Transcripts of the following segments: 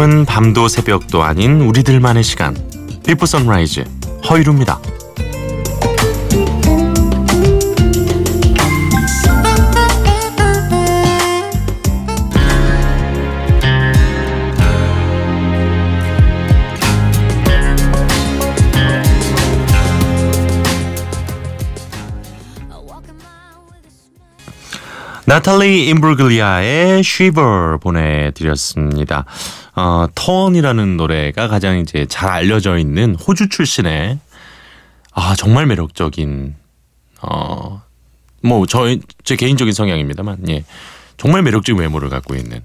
지금은 밤도 새벽도 아닌 우리들만의 시간. 비포 선라이즈 허이루입니다. 나탈리 임브르글리아의 쉬버 보내드렸습니다. 어, 턴이라는 노래가 가장 이제 잘 알려져 있는 호주 출신의 아 정말 매력적인 어 뭐 저의 제 개인적인 성향입니다만 예. 정말 매력적인 외모를 갖고 있는.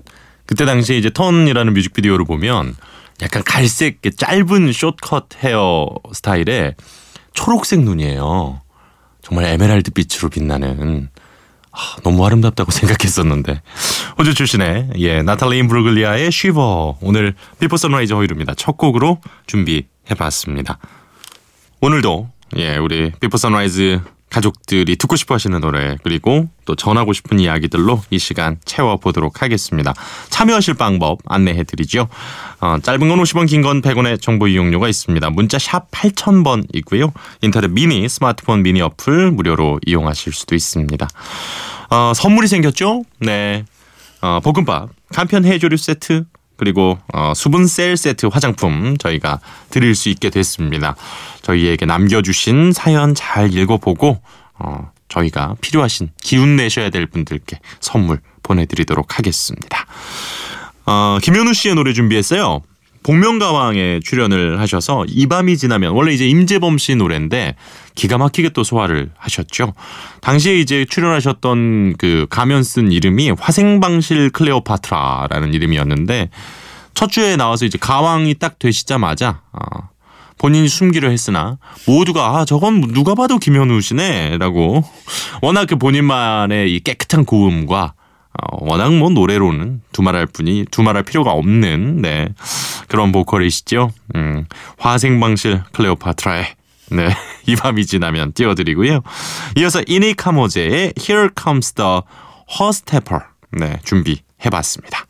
그때 당시에 이제 턴이라는 뮤직비디오를 보면 약간 갈색 짧은 숏컷 헤어 스타일에 초록색 눈이에요. 정말 에메랄드 빛으로 빛나는 아, 너무 아름답다고 생각했었는데 호주 출신의 예 나탈리 임브룰리아의 Shiver 오늘 Before Sunrise 허일후입니다. 첫 곡으로 준비해봤습니다. 오늘도 예 우리 Before Sunrise 가족들이 듣고 싶어 하시는 노래 그리고 또 전하고 싶은 이야기들로 이 시간 채워보도록 하겠습니다. 참여하실 방법 안내해 드리죠. 어, 짧은 건 50원 긴 건 100원의 정보 이용료가 있습니다. 문자 샵 8000번 있고요. 인터넷 미니 스마트폰 미니 어플 무료로 이용하실 수도 있습니다. 어, 선물이 생겼죠? 네. 어, 볶음밥 간편 해조류 세트 그리고 어, 수분 셀 세트 화장품 저희가 드릴 수 있게 됐습니다. 저희에게 남겨주신 사연 잘 읽어보고 어, 저희가 필요하신 기운 내셔야 될 분들께 선물 보내드리도록 하겠습니다. 어, 김현우 씨의 노래 준비했어요. 복면가왕에 출연을 하셔서 이 밤이 지나면 원래 이제 임재범 씨 노래인데 기가 막히게 또 소화를 하셨죠. 당시에 이제 출연하셨던 그 가면 쓴 이름이 화생방실 클레오파트라라는 이름이었는데 첫 주에 나와서 이제 가왕이 딱 되시자마자 어, 본인이 숨기려 했으나 모두가 아 저건 누가 봐도 김현우 씨네라고 워낙 그 본인만의 이 깨끗한 고음과 어, 워낙 뭐 노래로는 두말할 뿐이 두말할 필요가 없는 네 그런 보컬이시죠. 음, 화생방실 클레오파트라의 네, 이 밤이 지나면 띄워드리고요. 이어서 이니카모제의 Here Comes the Hostepper 네 준비해봤습니다.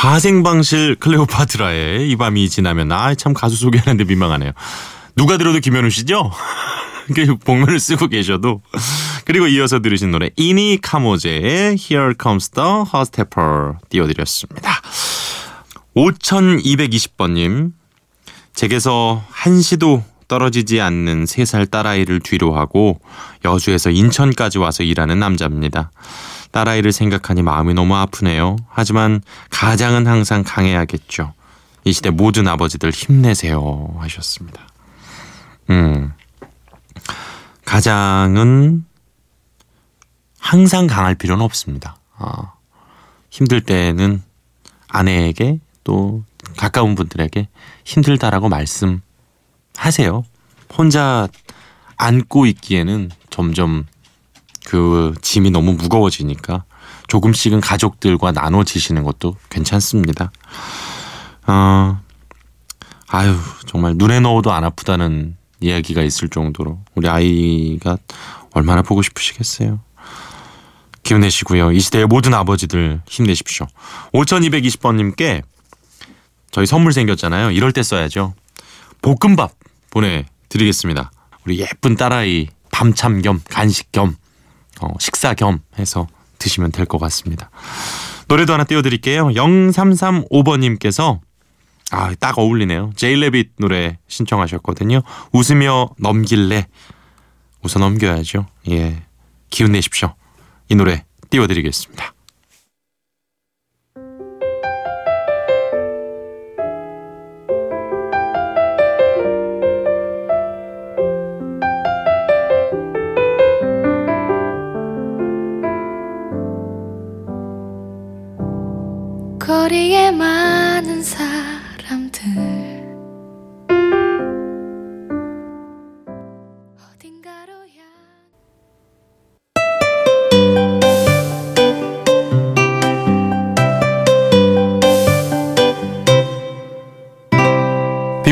화생방실 클레오파트라의 이 밤이 지나면 아 참 가수 소개하는데 민망하네요. 누가 들어도 김현우 씨죠? 그 복면을 쓰고 계셔도 그리고 이어서 들으신 노래 이니 카모제의 Here Comes the Hot Stepper 띄워드렸습니다. 5220번님 제게서 한시도 떨어지지 않는 3살 딸아이를 뒤로 하고 여주에서 인천까지 와서 일하는 남자입니다. 딸아이를 생각하니 마음이 너무 아프네요. 하지만 가장은 항상 강해야겠죠. 이 시대 모든 아버지들 힘내세요 하셨습니다. 음. 가장은 항상 강할 필요는 없습니다. 어. 힘들 때는 아내에게 또 가까운 분들에게 힘들다라고 말씀 하세요. 혼자 안고 있기에는 점점 그 짐이 너무 무거워지니까 조금씩은 가족들과 나눠지시는 것도 괜찮습니다. 어, 아유, 정말 눈에 넣어도 안 아프다는 이야기가 있을 정도로 우리 아이가 얼마나 보고 싶으시겠어요. 기운 내시고요. 이 시대의 모든 아버지들 힘내십시오. 5220번님께 저희 선물 생겼잖아요. 이럴 때 써야죠. 볶음밥 보내드리겠습니다. 우리 예쁜 딸아이 밤참 겸 간식 겸 어, 식사 겸 해서 드시면 될 것 같습니다. 노래도 하나 띄워드릴게요. 0335번님께서 아, 딱 어울리네요. 제일레빗 노래 신청하셨거든요. 웃으며 넘길래 웃어 넘겨야죠. 예. 기운 내십시오. 이 노래 띄워드리겠습니다.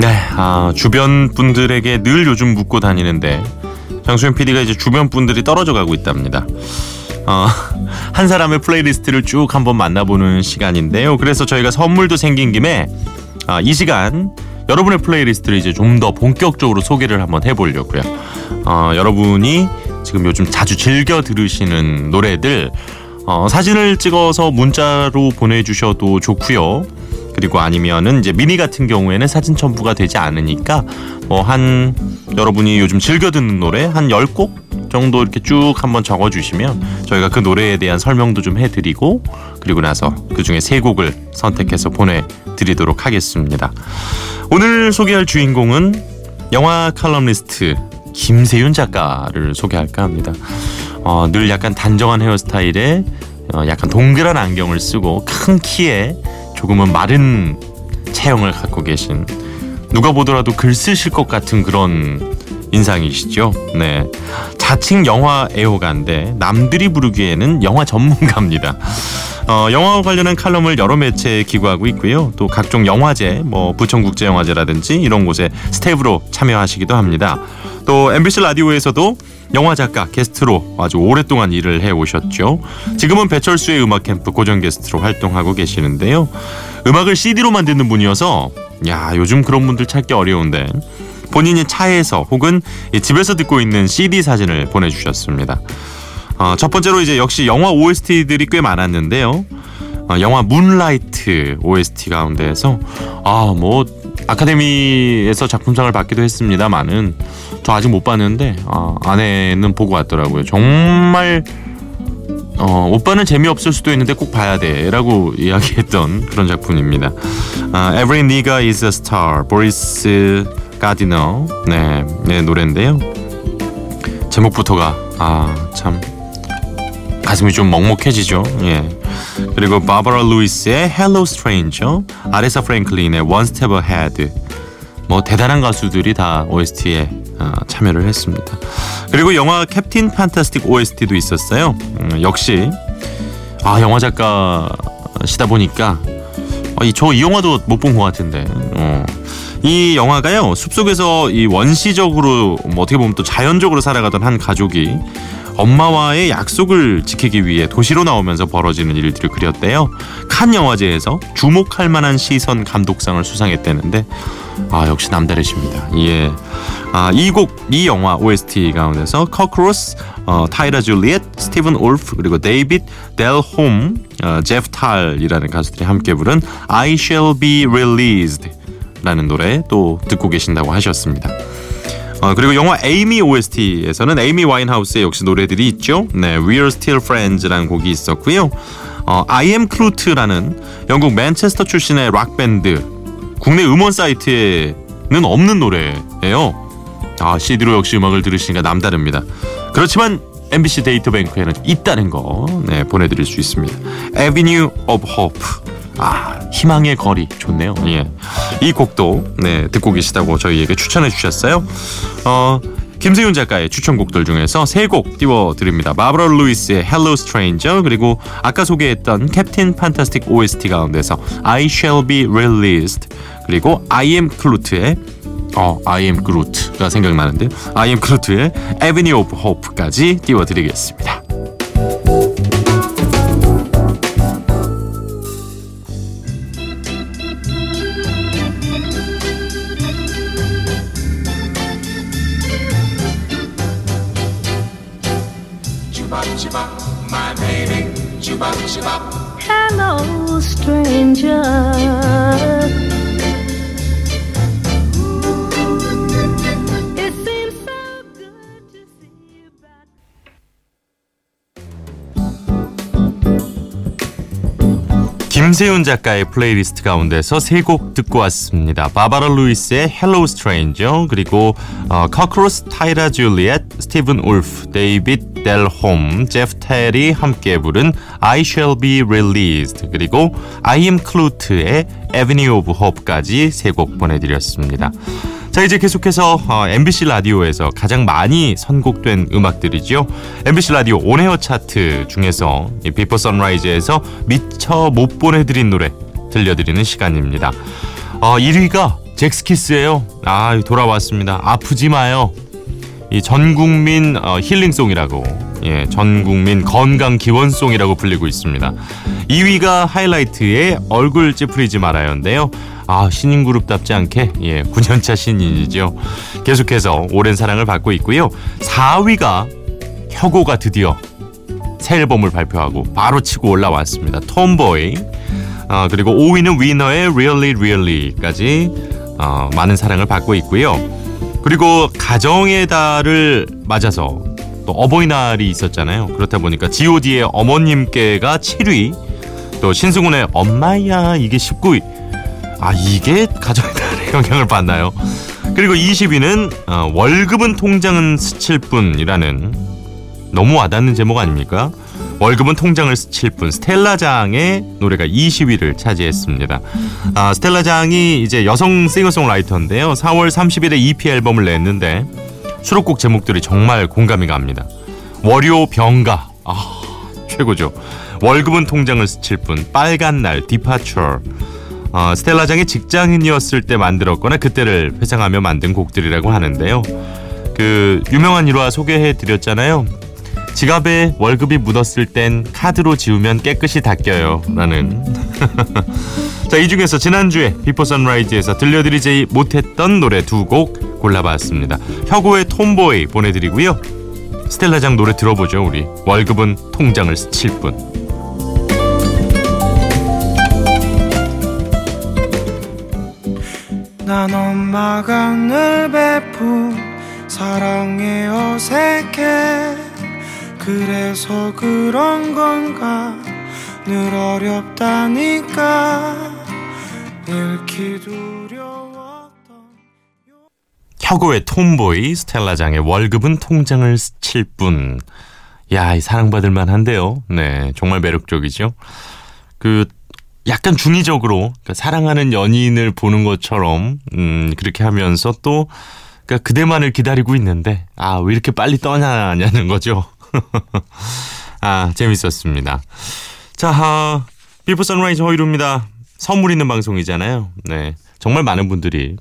네, 아, 주변 분들에게 늘 요즘 묻고 다니는데 장수현 PD가 이제 주변 분들이 떨어져 가고 있답니다. 어, 한 사람의 playlist를 쭉 한번 만나보는 시간인데요. 그래서 저희가 선물도 생긴 김에 아, 이 시간 여러분의 playlist를 이제 좀 더 본격적으로 소개를 한번 해보려고요. 어, 여러분이 지금 요즘 자주 즐겨 들으시는 노래들 어, 사진을 찍어서 문자로 보내주셔도 좋고요. 그리고 아니면은 이제 미니 같은 경우에는 사진 첨부가 되지 않으니까 뭐 한 여러분이 요즘 즐겨 듣는 노래 한 10곡 정도 이렇게 쭉 한번 적어 주시면 저희가 그 노래에 대한 설명도 좀 해 드리고 그리고 나서 그 중에 세 곡을 선택해서 보내 드리도록 하겠습니다. 오늘 소개할 주인공은 영화 칼럼니스트 김세윤 작가를 소개할까 합니다. 어, 늘 약간 단정한 헤어스타일에 어, 약간 동그란 안경을 쓰고 큰 키에 조금은 마른 체형을 갖고 계신 누가 보더라도 글 쓰실 것 같은 그런 인상이시죠. 네. 자칭 영화 애호가인데 남들이 부르기에는 영화 전문가입니다. 어, 영화와 관련한 칼럼을 여러 매체에 기고하고 있고요. 또 각종 영화제, 뭐 부천국제영화제라든지 이런 곳에 스태프로 참여하시기도 합니다. 또 MBC 라디오에서도 영화 작가 게스트로 아주 오랫동안 일을 해 오셨죠. 지금은 배철수의 음악 캠프 고정 게스트로 활동하고 계시는데요. 음악을 CD로만 듣는 분이어서 야 요즘 그런 분들 찾기 어려운데 본인이 차에서 혹은 이 집에서 듣고 있는 CD 사진을 보내주셨습니다. 어, 첫 번째로 이제 역시 영화 OST들이 꽤 많았는데요. 어, 영화 문라이트 OST 가운데에서 아뭐 아카데미에서 작품상을 받기도 했습니다만은 저 아직 못 봤는데 아, 아내는 보고 왔더라고요. 정말 어, 오빠는 재미없을 수도 있는데 꼭 봐야 돼라고 이야기했던 그런 작품입니다. 아, Every Nigga is a Star 보리스 가디너 네, 네 노래인데요. 제목부터가 아 참 가슴이 좀 먹먹해지죠. 예. 그리고 바버라 루이스의 Hello Stranger, 아레사 프랭클린의 One Step Ahead. 뭐 대단한 가수들이 다 OST에 어, 참여를 했습니다. 그리고 영화 캡틴 판타스틱 OST도 있었어요. 음, 역시 아 영화 작가시다 보니까 어, 저이 영화도 못 본 것 같은데. 어. 이 영화가요 숲속에서 이 원시적으로 뭐 어떻게 보면 또 자연적으로 살아가던 한 가족이 엄마와의 약속을 지키기 위해 도시로 나오면서 벌어지는 일들을 그렸대요. 칸 영화제에서 주목할 만한 시선 감독상을 수상했다는데 아 역시 남다르십니다. 예. 아, 이 곡, 이 영화 OST 가운데서 커크로스, 어, 타이라 줄리엣, 스티븐 올프, 그리고 데이빗 델홈, 어, 제프 탈이라는 가수들이 함께 부른 I Shall Be Released 라는 노래 또 듣고 계신다고 하셨습니다. 어, 그리고 영화 에이미 OST에서는 에이미 와인하우스의 역시 노래들이 있죠. 네, We're Still Friends라는 곡이 있었고요. 어, I Am Clute라는 영국 맨체스터 출신의 락 밴드 국내 음원 사이트에는 없는 노래예요. 아 CD로 역시 음악을 들으시니까 남다릅니다. 그렇지만 MBC 데이터뱅크에는 있다는 거 네, 보내드릴 수 있습니다. Avenue of Hope. 아 희망의 거리 좋네요. 예. 이 곡도 네 듣고 계시다고 저희에게 추천해 주셨어요. 어 김세윤 작가의 추천곡들 중에서 세 곡 띄워드립니다. 바브라 루이스의 Hello Stranger 그리고 아까 소개했던 캡틴 판타스틱 OST 가운데서 I Shall Be Released 그리고 I Am Groot의 어 I Am Groot가 생각나는데 I Am Groot의 Avenue of Hope까지 띄워드리겠습니다. Hello, stranger. 김세윤 작가의 플레이리스트 가운데서 세 곡 듣고 왔습니다. 바바라 루이스의 Hello Stranger 그리고 어, 커크로스 타이라 줄리엣, 스티븐 울프, 데이빗 델홈, 제프 텔이 함께 부른 I Shall Be Released 그리고 I Am Kloot의 Avenue of Hope까지 세 곡 보내드렸습니다. 자 이제 계속해서 어, MBC 라디오에서 가장 많이 선곡된 음악들이죠. MBC 라디오 On Air 차트 중에서 이 Before Sunrise에서 미처 못 보내드린 노래 들려드리는 시간입니다. 어, 1위가 젝스키스예요. 아 돌아왔습니다. 아프지 마요. 이 전국민 어, 힐링송이라고 예, 전국민 건강 기원송이라고 불리고 있습니다. 2위가 하이라이트의 얼굴 찌푸리지 말아요인데요. 아 신인 그룹답지 않게 예, 9년차 신인이죠. 계속해서 오랜 사랑을 받고 있고요. 4위가 혁오가 드디어 새 앨범을 발표하고 바로 치고 올라왔습니다. 톰보이 어, 그리고 5위는 위너의 Really Really까지 어, 많은 사랑을 받고 있고요. 그리고 가정의 달을 맞아서 또 어버이날이 있었잖아요. 그렇다 보니까 G.O.D의 어머님께가 7위, 또 신승훈의 엄마야 이게 19위. 아 이게 가정의 달에 영향을 받나요? 그리고 20위는 어, 월급은 통장은 스칠 뿐이라는 너무 와닿는 제목 아닙니까? 월급은 통장을 스칠 뿐 스텔라장의 노래가 20위를 차지했습니다. 아, 스텔라장이 이제 여성 싱어송라이터인데요. 4월 30일에 EP 앨범을 냈는데 수록곡 제목들이 정말 공감이 갑니다. 월요 병가 아 최고죠. 월급은 통장을 스칠 뿐 빨간 날 Departure 어, 스텔라장이 직장인이었을 때 만들었거나 그때를 회상하며 만든 곡들이라고 하는데요. 그 유명한 일화 소개해 드렸잖아요. 지갑에 월급이 묻었을 땐 카드로 지우면 깨끗이 닦여요. 라는. 자, 이 중에서 지난주에 Before Sunrise에서 들려드리지 못했던 노래 두 곡 골라봤습니다. 혁오의 톰보이 보내드리고요. 스텔라장 노래 들어보죠, 우리. 월급은 통장을 스칠 뿐. 난 엄마가 늘 베푼 사랑에 어색해 그래서 그런 건가 늘 어렵다니까 잃기 두려웠던 혁오의 톰보이, 스텔라장의 월급은 통장을 스칠 뿐. 야, 이 사랑받을 만한데요. 네, 정말 매력적이죠. 그 약간 중의적으로 그러니까 사랑하는 연인을 보는 것처럼 음, 그렇게 하면서 또 그러니까 그대만을 기다리고 있는데 아, 왜 이렇게 빨리 떠나냐는 거죠. 아, 재밌었습니다. 자, 아, Before Sunrise 허일후입니다. 선물 있는 방송이잖아요. 네. 정말 많은 분들이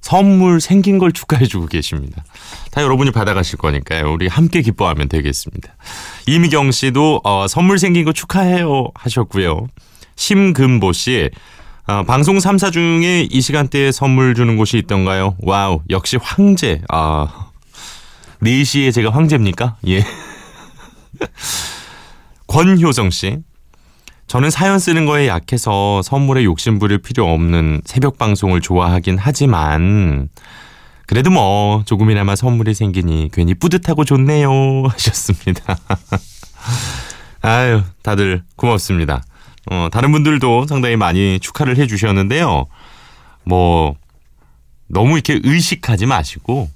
선물 생긴 걸 축하해주고 계십니다. 다 여러분이 받아가실 거니까요. 우리 함께 기뻐하면 되겠습니다. 이미경 씨도 어, 선물 생긴 거 축하해요 하셨고요. 심금보 씨 어, 방송 3사 중에 이 시간대에 선물 주는 곳이 있던가요? 와우 역시 황제. 아 4시에 제가 황제입니까? 예. 권효정 씨 저는 사연 쓰는 거에 약해서 선물에 욕심 부릴 필요 없는 새벽 방송을 좋아하긴 하지만 그래도 뭐 조금이나마 선물이 생기니 괜히 뿌듯하고 좋네요 하셨습니다. 아유 다들 고맙습니다. 어, 다른 분들도 상당히 많이 축하를 해 주셨는데요. 뭐 너무 이렇게 의식하지 마시고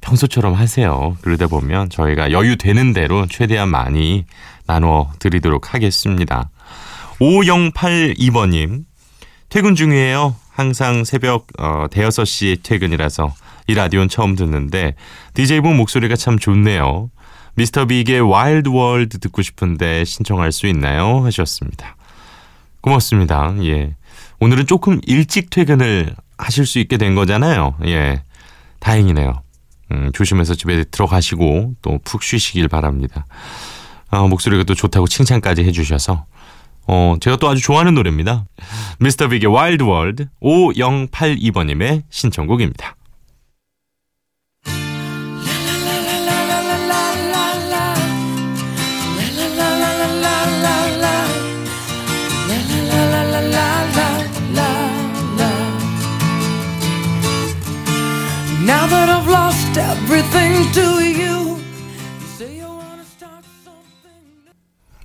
평소처럼 하세요. 그러다 보면 저희가 여유 되는 대로 최대한 많이 나눠 드리도록 하겠습니다. 5082번님, 퇴근 중이에요. 항상 새벽 어, 대여섯 시 퇴근이라서 이 라디오는 처음 듣는데 DJ분 목소리가 참 좋네요. 미스터 빅의 Wild World 듣고 싶은데 신청할 수 있나요? 하셨습니다. 고맙습니다. 예. 오늘은 조금 일찍 퇴근을 하실 수 있게 된 거잖아요. 예. 다행이네요. 음, 조심해서 집에 들어가시고 또 푹 쉬시길 바랍니다. 아, 목소리가 또 좋다고 칭찬까지 해주셔서 어, 제가 또 아주 좋아하는 노래입니다. Mr. Big의 Wild World 5082번님의 신청곡입니다.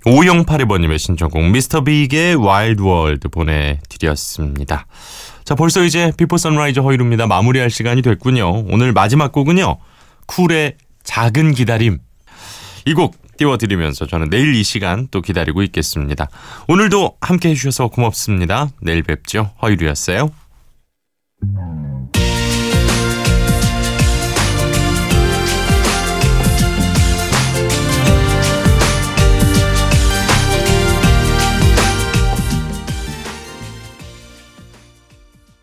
5082번님의 신청곡 Mr. Big의 Wild World 보내드렸습니다. 자 벌써 이제 Before Sunrise 허일후입니다. 마무리할 시간이 됐군요. 오늘 마지막 곡은요. 쿨의 작은 기다림 이 곡 띄워드리면서 저는 내일 이 시간 또 기다리고 있겠습니다. 오늘도 함께 해주셔서 고맙습니다. 내일 뵙죠. 허일후였어요.